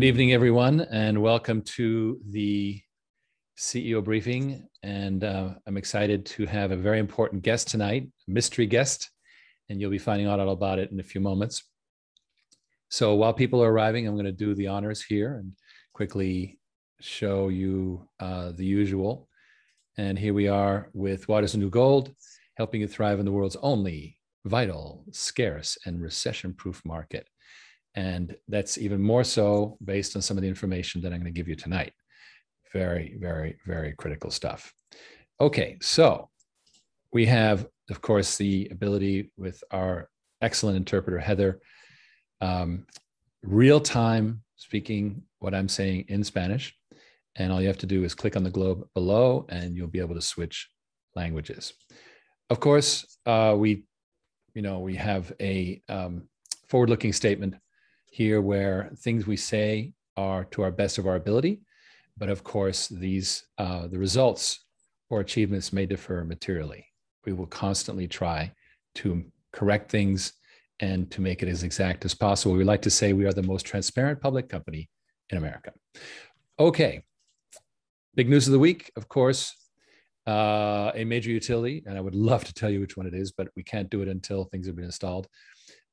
Good evening, everyone, and welcome to the CEO briefing. And uh, I'm excited to have a very important guest tonight, a mystery guest, and you'll be finding out all about it in a few moments. So while people are arriving, I'm going to do the honors here and quickly show you uh, the usual. And here we are with Water's New Gold, helping you thrive in the world's only vital, scarce, and recession proof market. And that's even more so based on some of the information that I'm going to give you tonight. Very, very, very critical stuff. Okay, so we have, of course, the ability with our excellent interpreter, Heather, um, real time speaking what I'm saying in Spanish. And all you have to do is click on the globe below and you'll be able to switch languages. Of course, uh, we, you know, we have a um, forward-looking statement here where things we say are to our best of our ability, but of course, these uh, the results or achievements may differ materially. We will constantly try to correct things and to make it as exact as possible. We like to say we are the most transparent public company in America. Okay, big news of the week, of course, uh, a major utility, and I would love to tell you which one it is, but we can't do it until things have been installed.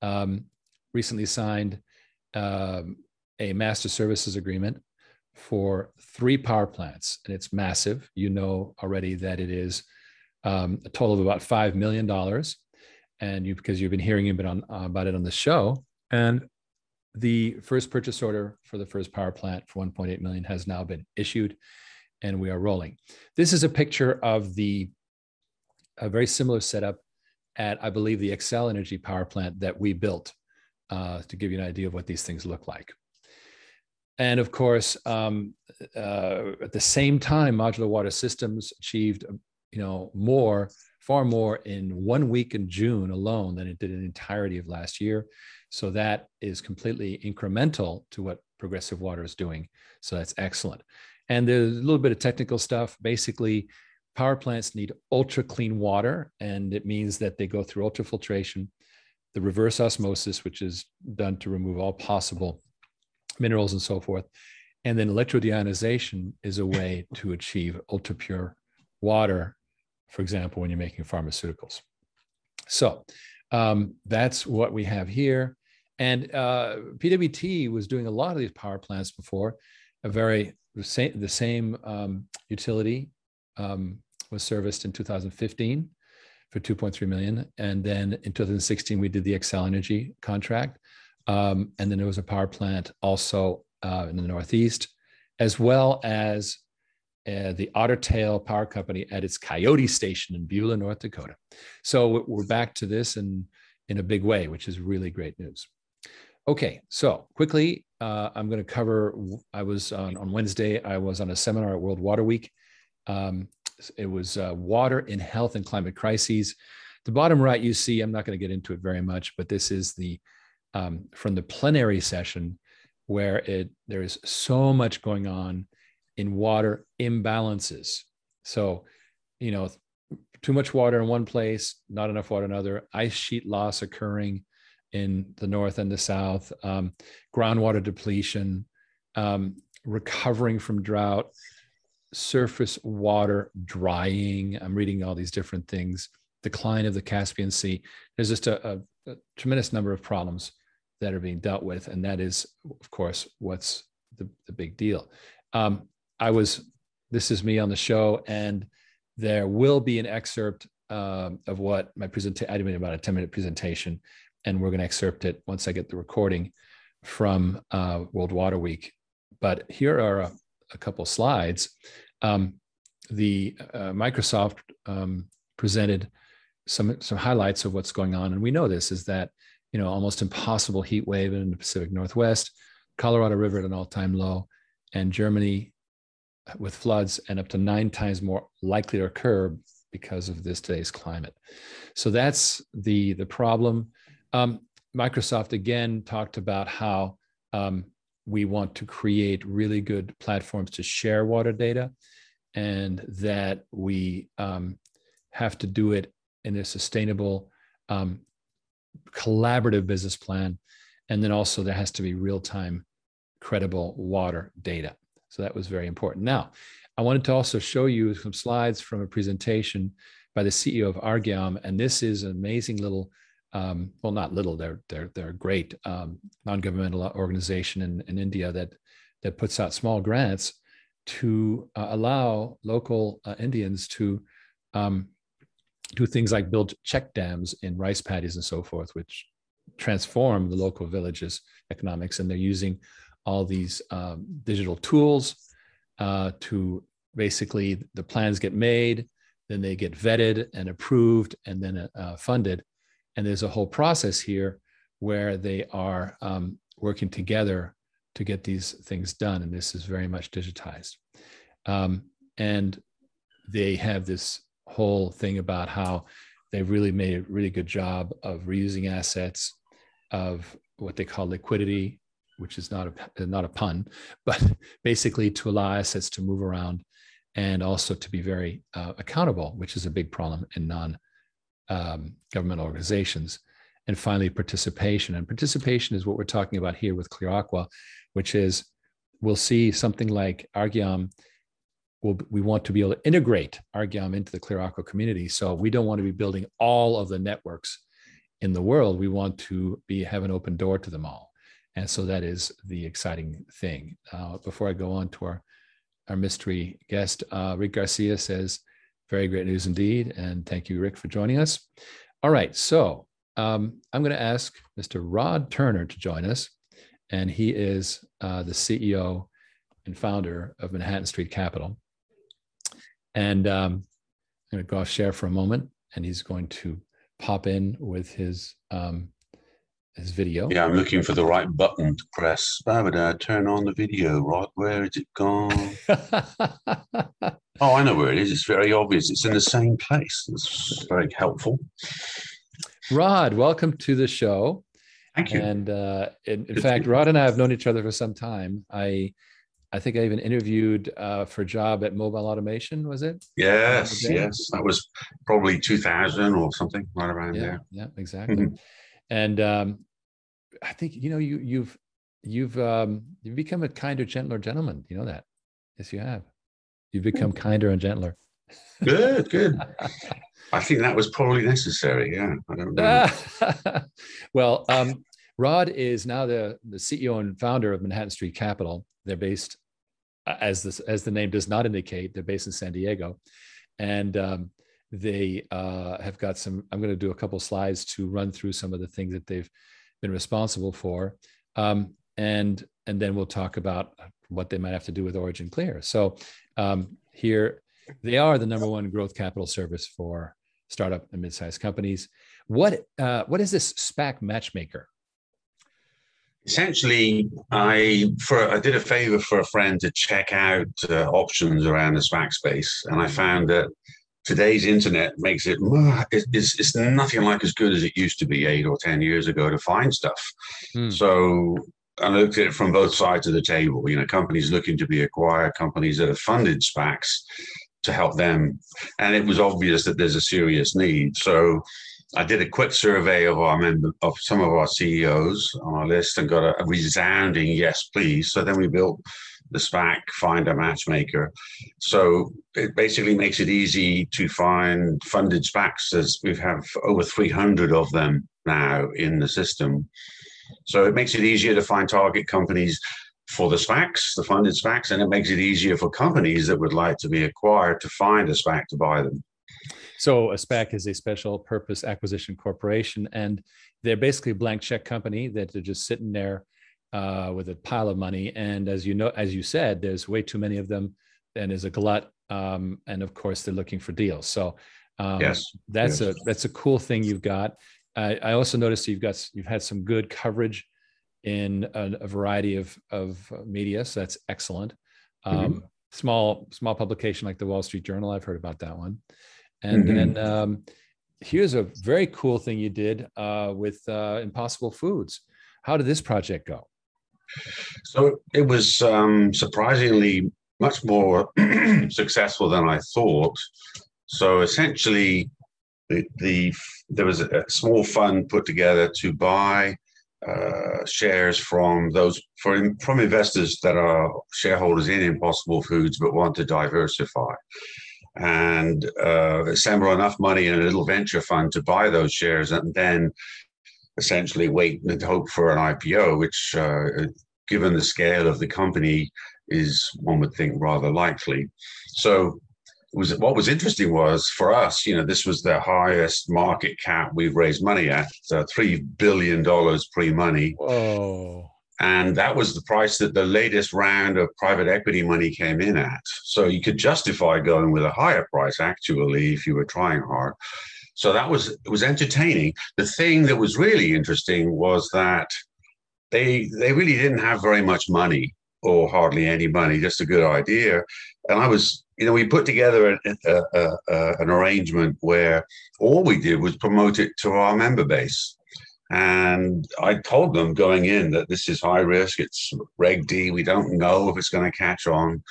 Um, recently signed um, a master services agreement for three power plants, and it's massive. You know already that it is um, a total of about five million dollars, and you because you've been hearing a bit on about it on the show, and the first purchase order for the first power plant for 1.8 million has now been issued, and we are rolling. This is a picture of the a very similar setup at I believe the Xcel Energy power plant that we built uh, to give you an idea of what these things look like. And of course, um, uh, at the same time, modular water systems achieved, you know, more, far more in one week in June alone than it did in the entirety of last year. So that is completely incremental to what Progressive Water is doing. So that's excellent. And there's a little bit of technical stuff. Basically, power plants need ultra clean water, and it means that they go through ultrafiltration the reverse osmosis, which is done to remove all possible minerals and so forth. And then electrodeionization is a way to achieve ultra pure water, for example, when you're making pharmaceuticals. So um, that's what we have here. And uh, PWT was doing a lot of these power plants before. A very the same, the same um, utility um, was serviced in 2015 for 2.3 million. And then in 2016, we did the Xcel Energy contract. Um, and then there was a power plant also uh, in the Northeast, as well as uh, the Otter Tail Power Company at its Coyote Station in Beulah, North Dakota. So we're back to this in, in a big way, which is really great news. Okay, so quickly, uh, I'm going to cover. I was on, on Wednesday, I was on a seminar at World Water Week. Um, it was uh, water in health and climate crises. The bottom right, you see, I'm not going to get into it very much, but this is the um, from the plenary session where it there is so much going on in water imbalances. So, you know, too much water in one place, not enough water in another, ice sheet loss occurring in the north and the south, um, groundwater depletion, um, recovering from drought, surface water drying. I'm reading all these different things, decline of the Caspian Sea. There's just a, a, a tremendous number of problems that are being dealt with. And that is, of course, what's the, the big deal. Um, I was, this is me on the show, and there will be an excerpt um, of what my presentation, I did about a 10 minute presentation, and we're going to excerpt it once I get the recording from uh, World Water Week. But here are a, a couple slides, um, the uh, Microsoft um, presented some some highlights of what's going on, and we know this is that you know almost impossible heat wave in the Pacific Northwest, Colorado River at an all-time low, and Germany with floods and up to nine times more likely to occur because of this today's climate. So that's the the problem. Um, Microsoft again talked about how um, we want to create really good platforms to share water data and that we um, have to do it in a sustainable um, collaborative business plan and then also there has to be real-time credible water data. So that was very important. Now, I wanted to also show you some slides from a presentation by the CEO of Arghyam, and this is an amazing little, um, well, not little, they're they're they're a great um, non-governmental organization in, in India that that puts out small grants to uh, allow local uh, Indians to um, do things like build check dams in rice paddies and so forth, which transform the local villages' economics. And they're using all these um, digital tools uh, to basically the plans get made, then they get vetted and approved, and then uh, funded. And there's a whole process here where they are um, working together to get these things done. And this is very much digitized. Um, and they have this whole thing about how they've really made a really good job of reusing assets, of what they call liquidity, which is not a not a pun, but basically to allow assets to move around, and also to be very uh, accountable, which is a big problem in non um, government organizations. And finally, participation. And participation is what we're talking about here with Clear Aqua, which is we'll see something like Arghyam we'll, we want to be able to integrate Arghyam into the Clear Aqua community. So we don't want to be building all of the networks in the world. We want to be have an open door to them all. And so that is the exciting thing. Uh, before I go on to our, our mystery guest, uh, Rick Garcia says, very great news indeed. And thank you, Rick, for joining us. All right. So um, I'm going to ask Mr. Rod Turner to join us. And he is uh, the CEO and founder of Manhattan Street Capital. And um, I'm going to go off share for a moment, and he's going to pop in with his um, his video. Yeah, I'm looking for the right button to press. Babada, turn on the video, Rod. Where is it gone? oh, I know where it is. It's very obvious. It's in the same place. It's very helpful. Rod, welcome to the show. Thank you. And uh, in, in fact, Rod and I have known each other for some time. I I think I even interviewed uh, for a job at Mobile Automation. Was it? Yes, yes. That was probably 2000 or something, right around yeah, there. Yeah, exactly. and um, I think you know you you've you've um, you've become a kinder, gentler gentleman. You know that? Yes, you have. You've become kinder and gentler. Good, good. I think that was probably necessary. Yeah, I don't know. well, um, Rod is now the the CEO and founder of Manhattan Street Capital they're based, uh, as this as the name does not indicate, they're based in San Diego, and um, they uh, have got some. I'm going to do a couple slides to run through some of the things that they've been responsible for, um, and and then we'll talk about what they might have to do with Origin Clear. So um, here they are the number one growth capital service for startup and mid-sized companies. What uh, what is this SPAC matchmaker? essentially, I for I did a favor for a friend to check out uh, options around the SPAC space, and I found that today's internet makes it it's, it's nothing like as good as it used to be eight or ten years ago to find stuff. Hmm. So I looked at it from both sides of the table. You know, companies looking to be acquired, companies that have funded SPACs to help them, and it was obvious that there's a serious need. So I did a quick survey of our member of some of our CEOs on our list and got a, a resounding yes, please. So then we built the SPAC find a Matchmaker. So it basically makes it easy to find funded SPACs, as we have over 300 of them now in the system. So it makes it easier to find target companies for the SPACs, the funded SPACs, and it makes it easier for companies that would like to be acquired to find a SPAC to buy them. So a SPAC is a special purpose acquisition corporation, and they're basically a blank check company that are just sitting there uh, with a pile of money. And as you know, as you said, there's way too many of them, and there's a glut. Um, and of course, they're looking for deals. So um, yes, that's yes. a that's a cool thing you've got. I, I also noticed you've got you've had some good coverage in a, a variety of of media, so that's excellent. Mm-hmm. Um, mm-hmm. Small small publication like the Wall Street Journal, I've heard about that one. And mm-hmm. then um, here's a very cool thing you did uh, with uh, Impossible Foods. How did this project go? So it was um, surprisingly much more successful than I thought. So essentially, the, the there was a, small fund put together to buy uh, shares from those from from investors that are shareholders in Impossible Foods but want to diversify and uh, assemble enough money in a little venture fund to buy those shares and then essentially wait and hope for an IPO, which, uh, given the scale of the company, is one would think rather likely. So was what was interesting was for us, you know, this was the highest market cap we've raised money at, uh, three billion dollars pre-money. Whoa. And that was the price that the latest round of private equity money came in at. So you could justify going with a higher price actually if you were trying hard. So that was it was entertaining. The thing that was really interesting was that they they really didn't have very much money or hardly any money, just a good idea. And I was, you know, we put together a, a, a, an arrangement where all we did was promote it to our member base. And I told them going in that this is high risk, it's Reg D, we don't know if it's going to catch on.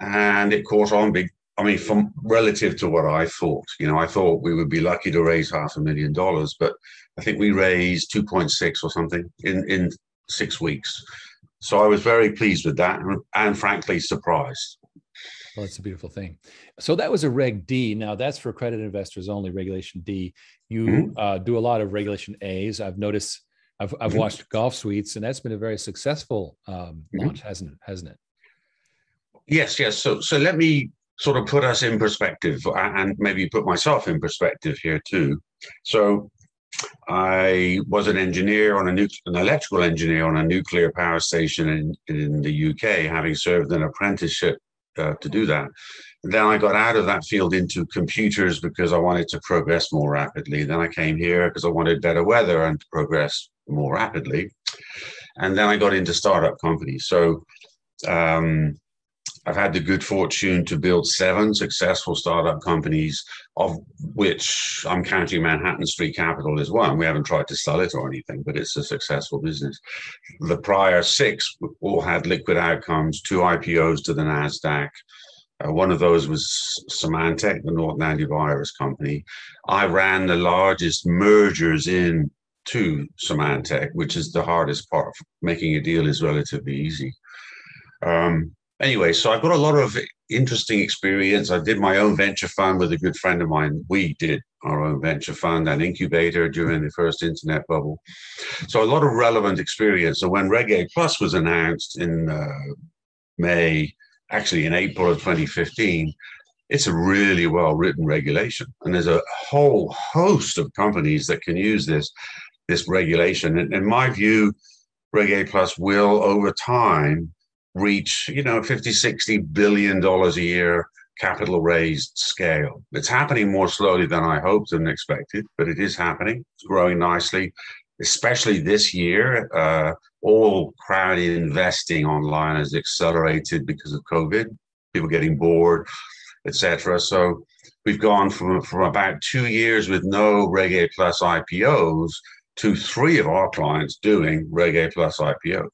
And it caught on big. I mean, from relative to what I thought, you know, I thought we would be lucky to raise half a million dollars, but I think we raised 2.6 or something in, in six weeks. So I was very pleased with that and, and frankly surprised. Well, that's a beautiful thing. So that was a Reg D. Now that's for credit investors only, Regulation D. You mm-hmm. uh, do a lot of Regulation A's. I've noticed. I've, I've mm-hmm. watched Golf Suites, and that's been a very successful um, mm-hmm. launch, hasn't it? Hasn't it? Yes, yes. So, so let me sort of put us in perspective, and maybe put myself in perspective here too. So, I was an engineer on a nu- an electrical engineer on a nuclear power station in, in the UK, having served an apprenticeship uh, to do that. Then I got out of that field into computers because I wanted to progress more rapidly. Then I came here because I wanted better weather and to progress more rapidly. And then I got into startup companies. So um, I've had the good fortune to build seven successful startup companies, of which I'm counting Manhattan Street Capital as one. We haven't tried to sell it or anything, but it's a successful business. The prior six all had liquid outcomes, two IPOs to the NASDAQ. Uh, one of those was Symantec, the Norton antivirus company. I ran the largest mergers in to Symantec, which is the hardest part. Making a deal is relatively easy. Um, anyway, so I've got a lot of interesting experience. I did my own venture fund with a good friend of mine. We did our own venture fund and incubator during the first internet bubble. So a lot of relevant experience. So when Reg A Plus was announced in uh, May, actually in April of 2015, it's a really well written regulation. And there's a whole host of companies that can use this, this regulation. And in my view, Reg A Plus will over time reach, you know, 50, 60 billion dollars a year capital raised scale. It's happening more slowly than I hoped and expected, but it is happening. It's growing nicely, especially this year. Uh, all crowd investing online has accelerated because of COVID, people getting bored, etc. So we've gone from, from about two years with no Reg A Plus IPOs to three of our clients doing Reg A Plus IPOs.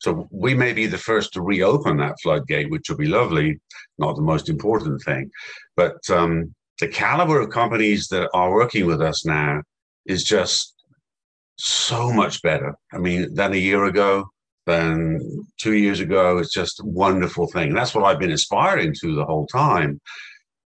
So we may be the first to reopen that floodgate, which will be lovely, not the most important thing. But um, the caliber of companies that are working with us now is just so much better. I mean, than a year ago, than two years ago. It's just a wonderful thing. And that's what I've been aspiring to the whole time.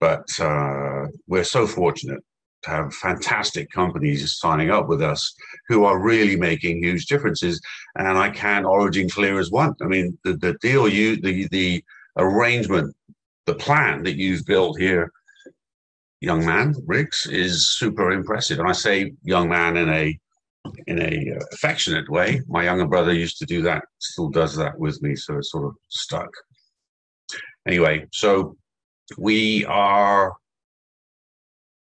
But uh, we're so fortunate have fantastic companies signing up with us who are really making huge differences. And I can Origin Clear as one. I mean, the, the deal you the the arrangement, the plan that you've built here, young man, Riggs, is super impressive. And I say young man in a in a uh, affectionate way. My younger brother used to do that, still does that with me, so it's sort of stuck. Anyway, so we are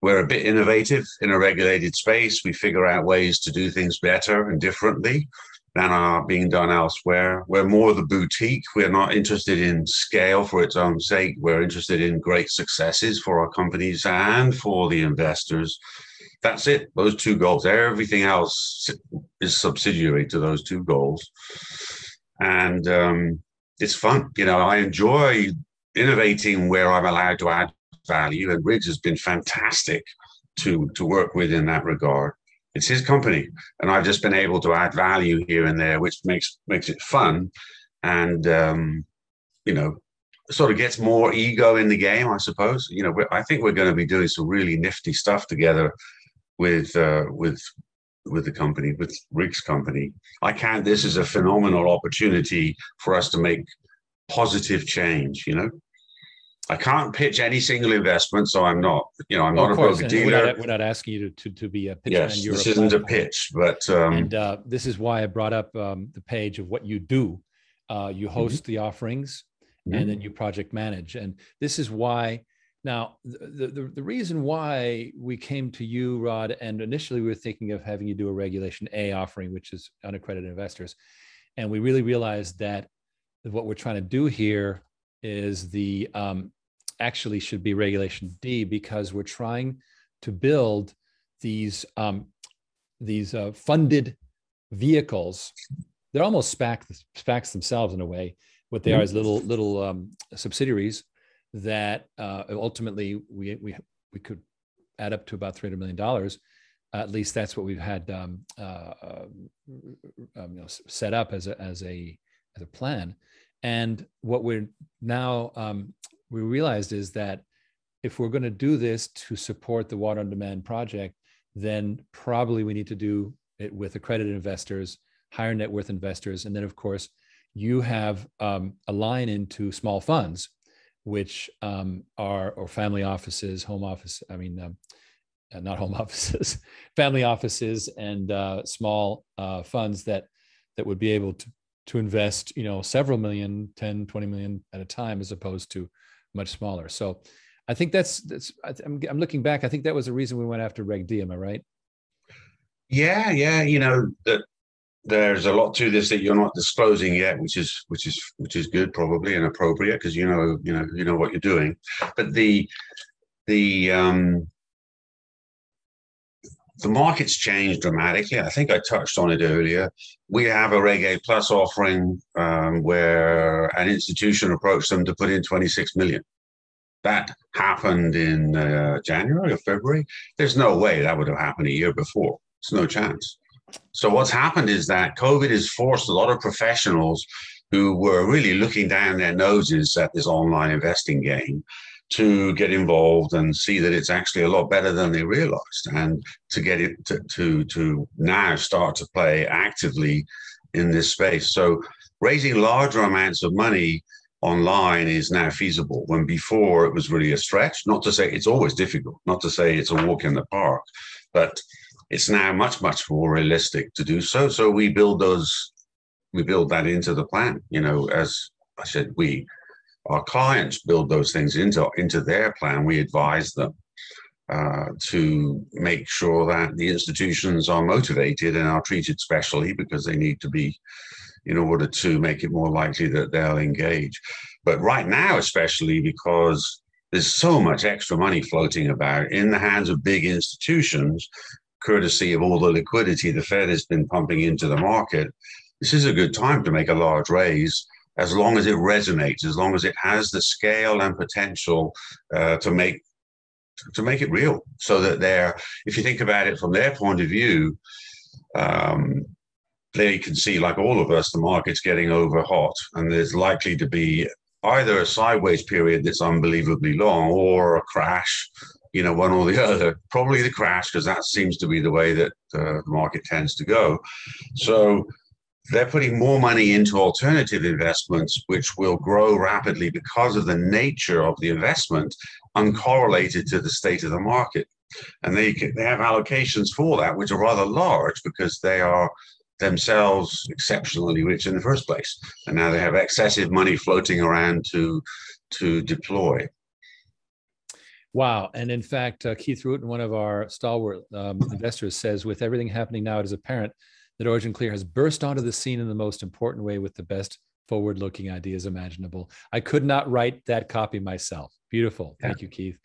we're a bit innovative in a regulated space. We figure out ways to do things better and differently than are being done elsewhere. We're more the boutique. We're not interested in scale for its own sake. We're interested in great successes for our companies and for the investors. That's it. Those two goals. Everything else is subsidiary to those two goals. And um, it's fun. You know, I enjoy innovating where I'm allowed to add value, and Riggs has been fantastic to to work with in that regard. it's his company, and I've just been able to add value here and there, which makes makes it fun, and um, you know, sort of gets more ego in the game, I suppose. You know, I think we're going to be doing some really nifty stuff together with uh, with with the company, with Rick's company. I can't. This is a phenomenal opportunity for us to make positive change. You know. I can't pitch any single investment, so I'm not. You know, I'm well, not a broker dealer. We're not, we're not, asking you to, to, to be a pitch yes, this isn't a pitch, but um, and uh, this is why I brought up um, the page of what you do. Uh, you mm-hmm. host mm-hmm. the offerings, mm-hmm. and then you project manage, and this is why. Now, the, the the reason why we came to you, Rod, and initially we were thinking of having you do a Regulation A offering, which is unaccredited investors, and we really realized that what we're trying to do here is the um, actually should be regulation D because we're trying to build these um, these uh, funded vehicles. They're almost SPAC, SPACs themselves in a way. What they mm-hmm. are is little little um, subsidiaries that uh, ultimately we we we could add up to about three hundred million dollars. at least that's what we've had um, uh, um, um, you know, set up as a as a as a plan. And what we're now um, we realized is that if we're going to do this to support the water on demand project, then probably we need to do it with accredited investors, higher net worth investors, and then of course you have um, a line into small funds, which um, are or family offices, home office. I mean, um, uh, not home offices, family offices, and uh, small uh, funds that that would be able to to invest, you know, several million, 10, 20 million at a time, as opposed to much smaller. So I think that's, that's, I'm, I'm looking back. I think that was the reason we went after Reg D. Am I right? Yeah. Yeah. You know, that there's a lot to this that you're not disclosing yet, which is, which is, which is good probably and appropriate because, you know, you know, you know what you're doing, but the, the, um, the market's changed dramatically. I think I touched on it earlier. We have a Reg A Plus offering um, where an institution approached them to put in 26 million. That happened in uh, January or February. There's no way that would have happened a year before. It's no chance. So what's happened is that COVID has forced a lot of professionals who were really looking down their noses at this online investing game to get involved and see that it's actually a lot better than they realized and to get it to, to, to now start to play actively in this space. So raising larger amounts of money online is now feasible when before it was really a stretch. Not to say it's always difficult, not to say it's a walk in the park, but it's now much, much more realistic to do so. So we build those, we build that into the plan, you know, as I said, we our clients build those things into into their plan. We advise them uh, to make sure that the institutions are motivated and are treated specially because they need to be in order to make it more likely that they'll engage. But right now, especially because there's so much extra money floating about in the hands of big institutions, courtesy of all the liquidity the Fed has been pumping into the market, this is a good time to make a large raise as long as it resonates, as long as it has the scale and potential uh, to make to make it real. So that they're, if you think about it from their point of view, um, they can see, like all of us, the market's getting over hot, and there's likely to be either a sideways period that's unbelievably long or a crash. You know, one or the other. Probably the crash, because that seems to be the way that uh, the market tends to go. So they're putting more money into alternative investments, which will grow rapidly because of the nature of the investment, uncorrelated to the state of the market. And they, they have allocations for that, which are rather large because they are themselves exceptionally rich in the first place. And now they have excessive money floating around to, to deploy. Wow. And in fact, uh, Keith Ruetten, one of our stalwart um, investors, says with everything happening now, it is apparent that Origin Clear has burst onto the scene in the most important way with the best forward looking ideas imaginable. I could not write that copy myself. Beautiful. Thank you, Keith.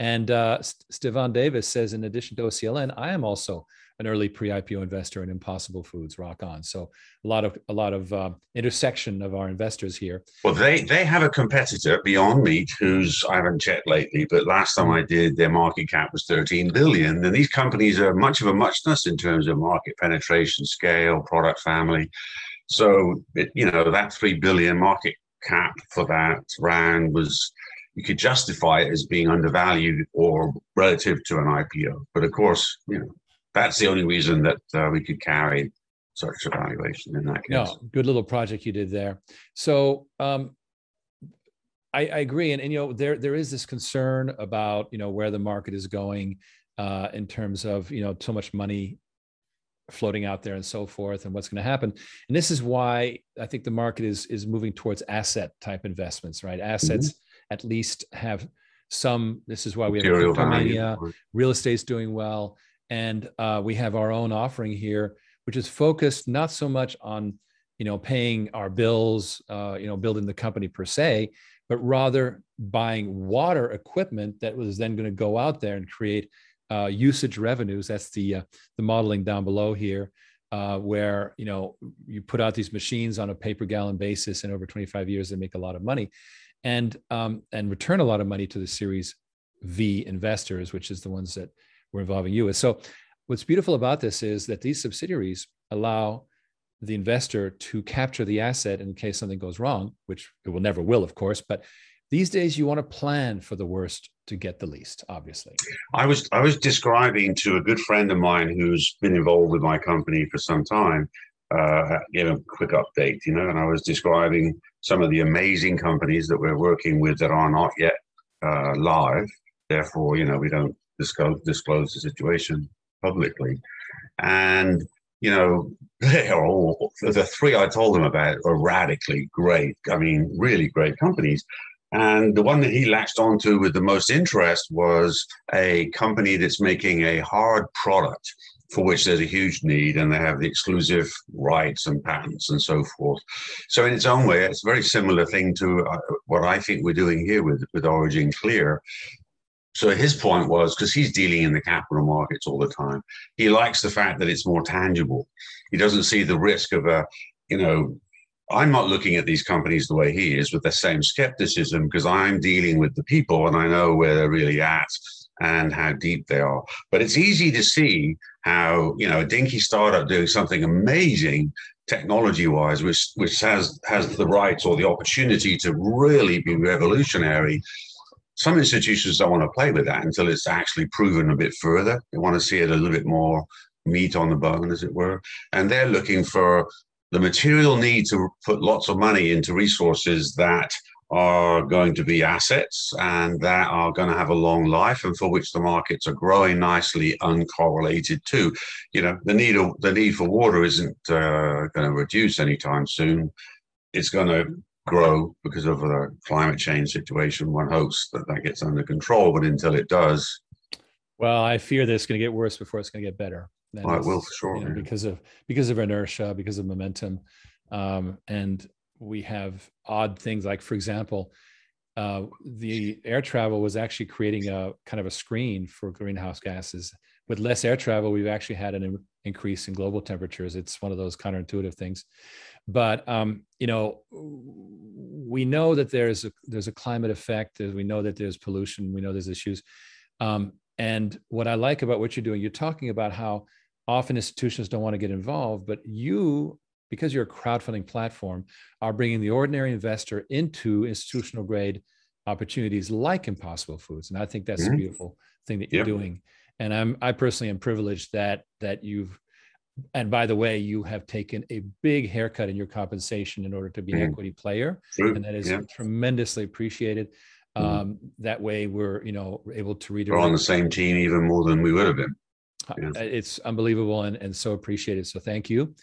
And uh, Stefan Davis says, in addition to OCLN, I am also an early pre-IPO investor in Impossible Foods. Rock on! So a lot of a lot of uh, intersection of our investors here. Well, they they have a competitor, Beyond Meat, who's I haven't checked lately, but last time I did, their market cap was 13 billion. And these companies are much of a muchness in terms of market penetration, scale, product family. So it, you know that three billion market cap for that round was you could justify it as being undervalued or relative to an IPO. But of course, you know, that's the only reason that uh, we could carry such a valuation in that case. No, good little project you did there. So um, I, I, agree, and, and you know there there is this concern about you know where the market is going uh, in terms of you know so much money floating out there and so forth and what's going to happen and this is why i think the market is is moving towards asset type investments right assets mm-hmm at least have some. This is why we have Cryptomania. Real estate's doing well, and uh, we have our own offering here, which is focused not so much on you know paying our bills, uh, you know, building the company per se, but rather buying water equipment that was then going to go out there and create uh, usage revenues. That's the uh, the modeling down below here. Uh, where you know you put out these machines on a pay per gallon basis, and over 25 years they make a lot of money and um, and return a lot of money to the Series V investors, which is the ones that we're involving you with. So, what's beautiful about this is that these subsidiaries allow the investor to capture the asset in case something goes wrong, which it will never will, of course. But these days, you want to plan for the worst to get the least. Obviously, I was I was describing to a good friend of mine who's been involved with my company for some time. Uh, give a quick update, you know, and I was describing some of the amazing companies that we're working with that are not yet uh, live. Therefore, you know, we don't disclose, disclose the situation publicly. And, you know, they are all, the three I told them about are radically great. I mean, really great companies. And the one that he latched onto with the most interest was a company that's making a hard product for which there's a huge need and they have the exclusive rights and patents and so forth. So in its own way, it's a very similar thing to uh, what I think we're doing here with, with Origin Clear. So his point was because he's dealing in the capital markets all the time, he likes the fact that it's more tangible. He doesn't see the risk of a, you know, I'm not looking at these companies the way he is with the same skepticism because I'm dealing with the people and I know where they're really at and how deep they are. But it's easy to see how you know a dinky startup doing something amazing technology wise, which which has has the rights or the opportunity to really be revolutionary. Some institutions don't want to play with that until it's actually proven a bit further. They want to see it a little bit more meat on the bone, as it were. And they're looking for the material need to put lots of money into resources that are going to be assets and that are going to have a long life and for which the markets are growing nicely uncorrelated too you know the need the need for water isn't uh, going to reduce anytime soon it's going to grow because of the climate change situation one hopes that that gets under control but until it does well i fear that it's going to get worse before it's going to get better. Well, it will sure you know, because of because of inertia because of momentum. Um, and we have odd things like, for example, uh, the air travel was actually creating a kind of a screen for greenhouse gases. With less air travel, we've actually had an increase in global temperatures. It's one of those counterintuitive things, but um, you know, we know that there's a there's a climate effect. We know that there's pollution. We know there's issues. Um, and what I like about what you're doing, you're talking about how often institutions don't want to get involved, but you because you're a crowdfunding platform, are bringing the ordinary investor into institutional grade opportunities like Impossible Foods, and I think that's mm-hmm. a beautiful thing that you're yep. doing. And I'm I personally am privileged that that you've and by the way, you have taken a big haircut in your compensation in order to be an mm-hmm. equity player, and that is yeah. tremendously appreciated. Mm-hmm. Um, that way, we're you know able to read. We're on the same team even more than we would have been. Uh, yeah. It's unbelievable and, and so appreciated. So thank you.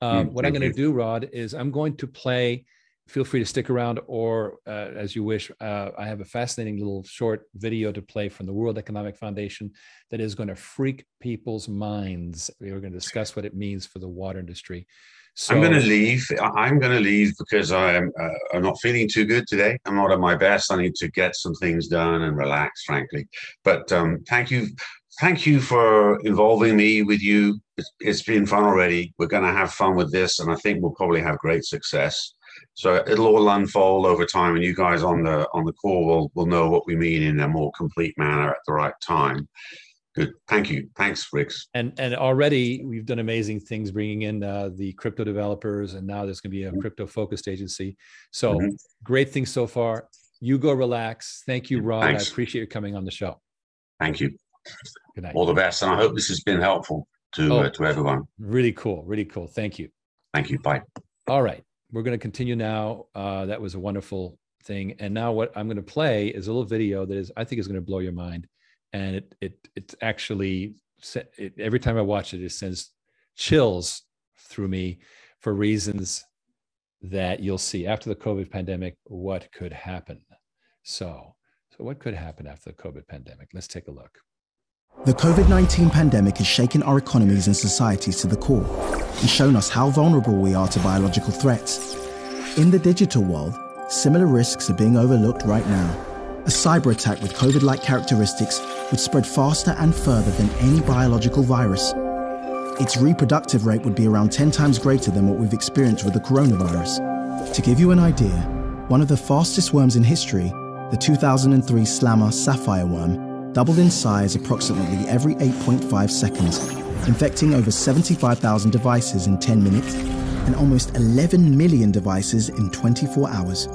Um, mm, what I'm going to do, Rod, is I'm going to play. Feel free to stick around, or uh, as you wish. Uh, I have a fascinating little short video to play from the World Economic Foundation that is going to freak people's minds. We are going to discuss what it means for the water industry. So, I'm going to leave. I'm going to leave because I'm uh, I'm not feeling too good today. I'm not at my best. I need to get some things done and relax, frankly. But um, thank you, thank you for involving me with you. it's, it's been fun already. We're going to have fun with this, and I think we'll probably have great success. So it'll all unfold over time, and you guys on the on the call will will know what we mean in a more complete manner at the right time. Good. Thank you. Thanks, Riggs. And and already we've done amazing things, bringing in uh, the crypto developers, and now there's going to be a mm-hmm. crypto focused agency. So mm-hmm. great things so far. You go relax. Thank you, Rod. Thanks. I appreciate you coming on the show. Thank you. Good night. All the best, and I hope this has been helpful to oh, uh, to everyone. Really cool. Really cool. Thank you. Thank you. Bye. All right, we're going to continue now. Uh, that was a wonderful thing, and now what I'm going to play is a little video that is I think is going to blow your mind and it it it's actually it, every time I watch it, it sends chills through me for reasons that you'll see after the COVID pandemic. What could happen? So, so what could happen after the COVID pandemic? Let's take a look. The COVID 19 pandemic has shaken our economies and societies to the core and shown us how vulnerable we are to biological threats. In the digital world, similar risks are being overlooked right now a cyber attack with COVID like characteristics would spread faster and further than any biological virus. Its reproductive rate would be around 10 times greater than what we've experienced with the coronavirus. To give you an idea, one of the fastest worms in history, the 2003 Slammer sapphire worm, doubled in size approximately every 8.5 seconds, infecting over 75,000 devices in 10 minutes and almost 11 million devices in 24 hours.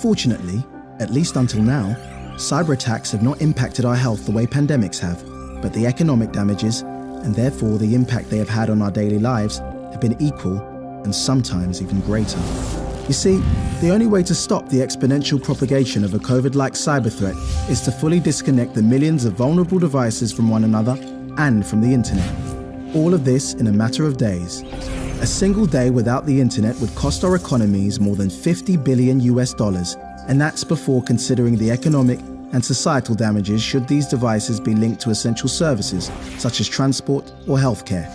Fortunately, at least until now, cyber attacks have not impacted our health the way pandemics have, but the economic damages, and therefore the impact they have had on our daily lives, have been equal and sometimes even greater. You see, the only way to stop the exponential propagation of a COVID like cyber threat is to fully disconnect the millions of vulnerable devices from one another and from the internet. All of this in a matter of days. A single day without the internet would cost our economies more than 50 billion US dollars and that's before considering the economic and societal damages should these devices be linked to essential services such as transport or healthcare.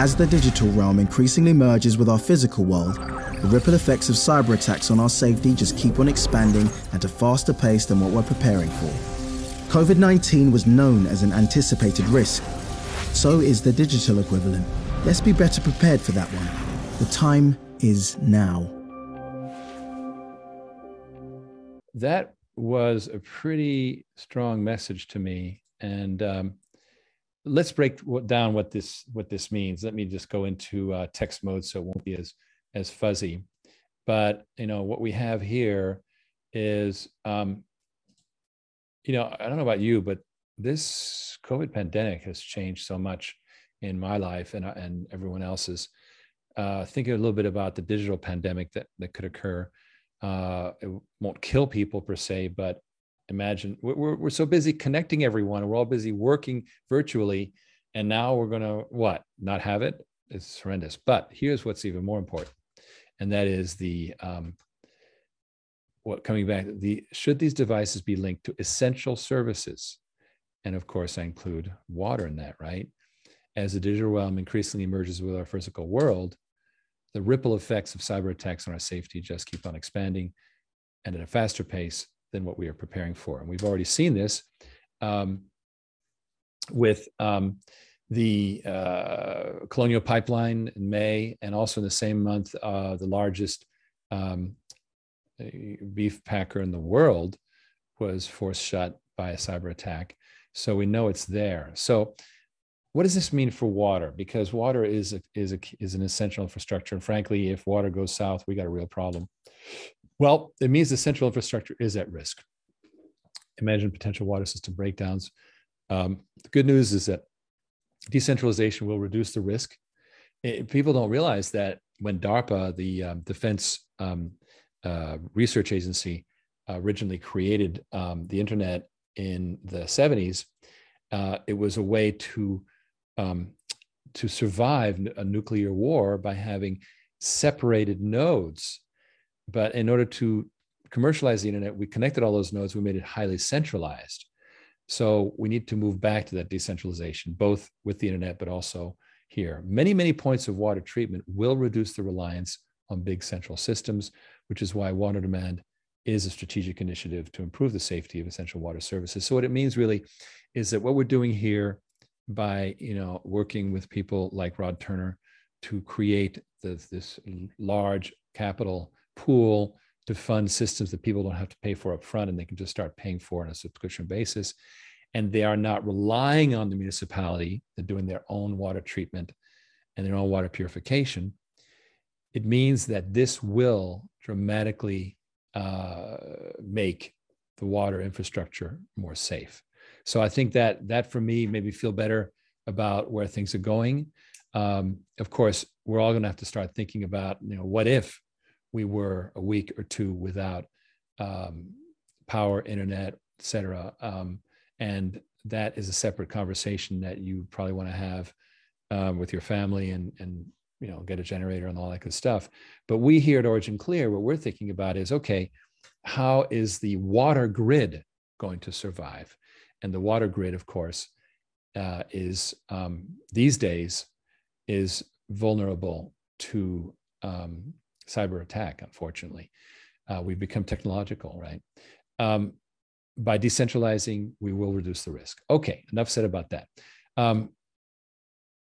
As the digital realm increasingly merges with our physical world, the ripple effects of cyber attacks on our safety just keep on expanding at a faster pace than what we're preparing for. COVID 19 was known as an anticipated risk. So is the digital equivalent. Let's be better prepared for that one. The time is now. that was a pretty strong message to me. And um, let's break down what this what this means. Let me just go into uh, text mode so it won't be as as fuzzy. But you know what we have here is, um, you know, I don't know about you, but this COVID pandemic has changed so much in my life and and everyone else's. Uh, thinking a little bit about the digital pandemic that that could occur uh, it won't kill people per se, but imagine we're, we're so busy connecting everyone. We're all busy working virtually. And now we're going to what? Not have it? It's horrendous. But here's what's even more important. And that is the, um, what coming back, the, should these devices be linked to essential services? And of course, I include water in that, right? As the digital realm increasingly merges with our physical world, the ripple effects of cyber attacks on our safety just keep on expanding and at a faster pace than what we are preparing for. And we've already seen this um, with um, the uh, Colonial Pipeline in May, and also in the same month, uh, the largest um, beef packer in the world was forced shut by a cyber attack. So we know it's there. So what does this mean for water? Because water is a, is a, is an essential infrastructure, and frankly, if water goes south, we got a real problem. Well, it means the central infrastructure is at risk. Imagine potential water system breakdowns. Um, the good news is that decentralization will reduce the risk. It, people don't realize that when DARPA, the um, Defense um, uh, Research Agency, uh, originally created um, the internet in the 70s, uh, it was a way to um, to survive a nuclear war by having separated nodes. But in order to commercialize the internet, we connected all those nodes, we made it highly centralized. So we need to move back to that decentralization, both with the internet, but also here. Many, many points of water treatment will reduce the reliance on big central systems, which is why water demand is a strategic initiative to improve the safety of essential water services. So what it means really is that what we're doing here by you know working with people like Rod Turner to create this, this large capital pool to fund systems that people don't have to pay for up front and they can just start paying for on a subscription basis. And they are not relying on the municipality, they're doing their own water treatment and their own water purification. It means that this will dramatically uh, make the water infrastructure more safe. So I think that that for me made me feel better about where things are going. Um, of course, we're all going to have to start thinking about, you know, what if we were a week or two without um, power, internet, et cetera. Um, and that is a separate conversation that you probably want to have um, with your family and, and, you know, get a generator and all that good stuff. But we here at Origin Clear, what we're thinking about is, okay, how is the water grid going to survive? And the water grid, of course, uh, is um, these days is vulnerable to um, cyber attack, unfortunately. Uh, we've become technological, right? Um, by decentralizing, we will reduce the risk. Okay, enough said about that. Um,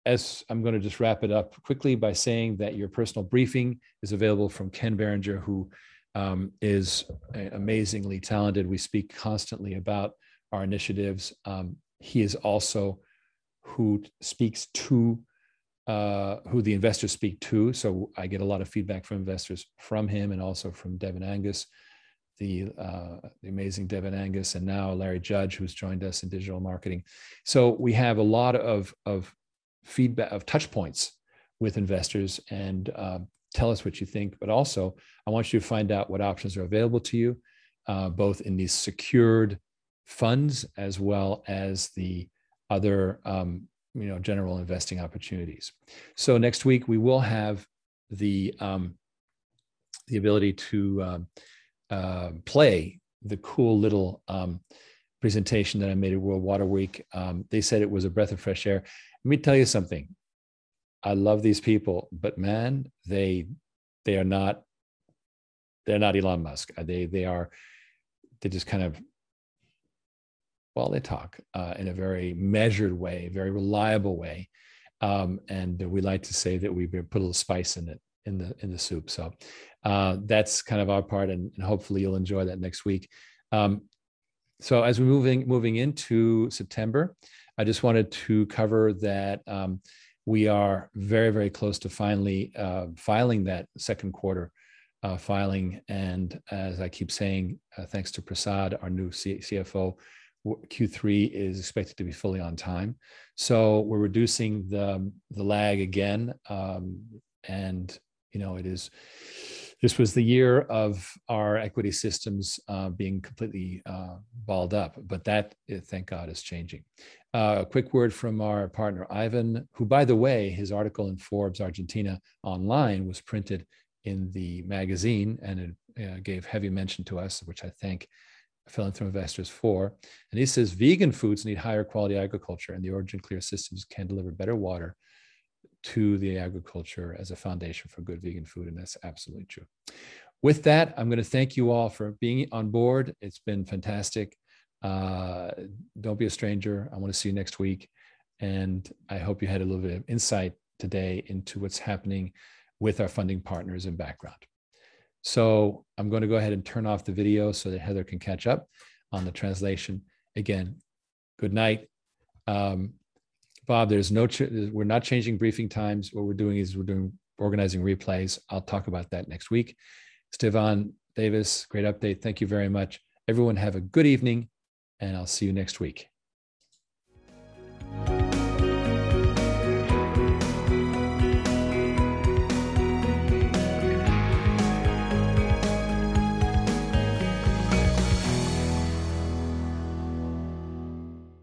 as I'm going to just wrap it up quickly by saying that your personal briefing is available from Ken Berenger, who um, is amazingly talented. We speak constantly about our initiatives. Um, he is also who speaks to uh, who the investors speak to. So I get a lot of feedback from investors from him and also from Devin Angus, the, uh, the amazing Devin Angus, and now Larry Judge, who's joined us in digital marketing. So we have a lot of, of feedback, of touch points with investors and uh, tell us what you think. But also, I want you to find out what options are available to you, uh, both in these secured funds as well as the other um, you know general investing opportunities. So next week we will have the um, the ability to um, uh, play the cool little um, presentation that I made at World Water Week. Um, they said it was a breath of fresh air. Let me tell you something. I love these people, but man, they they are not they're not Elon Musk. They they are they just kind of well, they talk uh, in a very measured way, very reliable way. Um, and we like to say that we put a little spice in it in the in the soup. So uh, that's kind of our part, and, and, hopefully you'll enjoy that next week. Um, so as we're moving moving into September, I just wanted to cover that um, we are very very close to finally uh, filing that second quarter uh, filing, and as I keep saying, uh, thanks to Prasad, our new C- CFO, Q3 is expected to be fully on time. So we're reducing the, the lag again. Um, and, you know, it is, this was the year of our equity systems uh, being completely uh, balled up, but that, eh, thank God, is changing. Uh, a quick word from our partner, Ivan, who, by the way, his article in Forbes Argentina online was printed in the magazine and it uh, gave heavy mention to us, which I thank Philanthropic Investors for. And he says vegan foods need higher quality agriculture, and the Origin Clear systems can deliver better water to the agriculture as a foundation for good vegan food. And that's absolutely true. With that, I'm going to thank you all for being on board. It's been fantastic. Uh, don't be a stranger. I want to see you next week. And I hope you had a little bit of insight today into what's happening with our funding partners and background. So I'm going to go ahead and turn off the video so that Heather can catch up on the translation. Again, good night. Um, Bob, there's no, ch- we're not changing briefing times. What we're doing is we're doing organizing replays. I'll talk about that next week. Stefan Davis, great update. Thank you very much. Everyone have a good evening and I'll see you next week.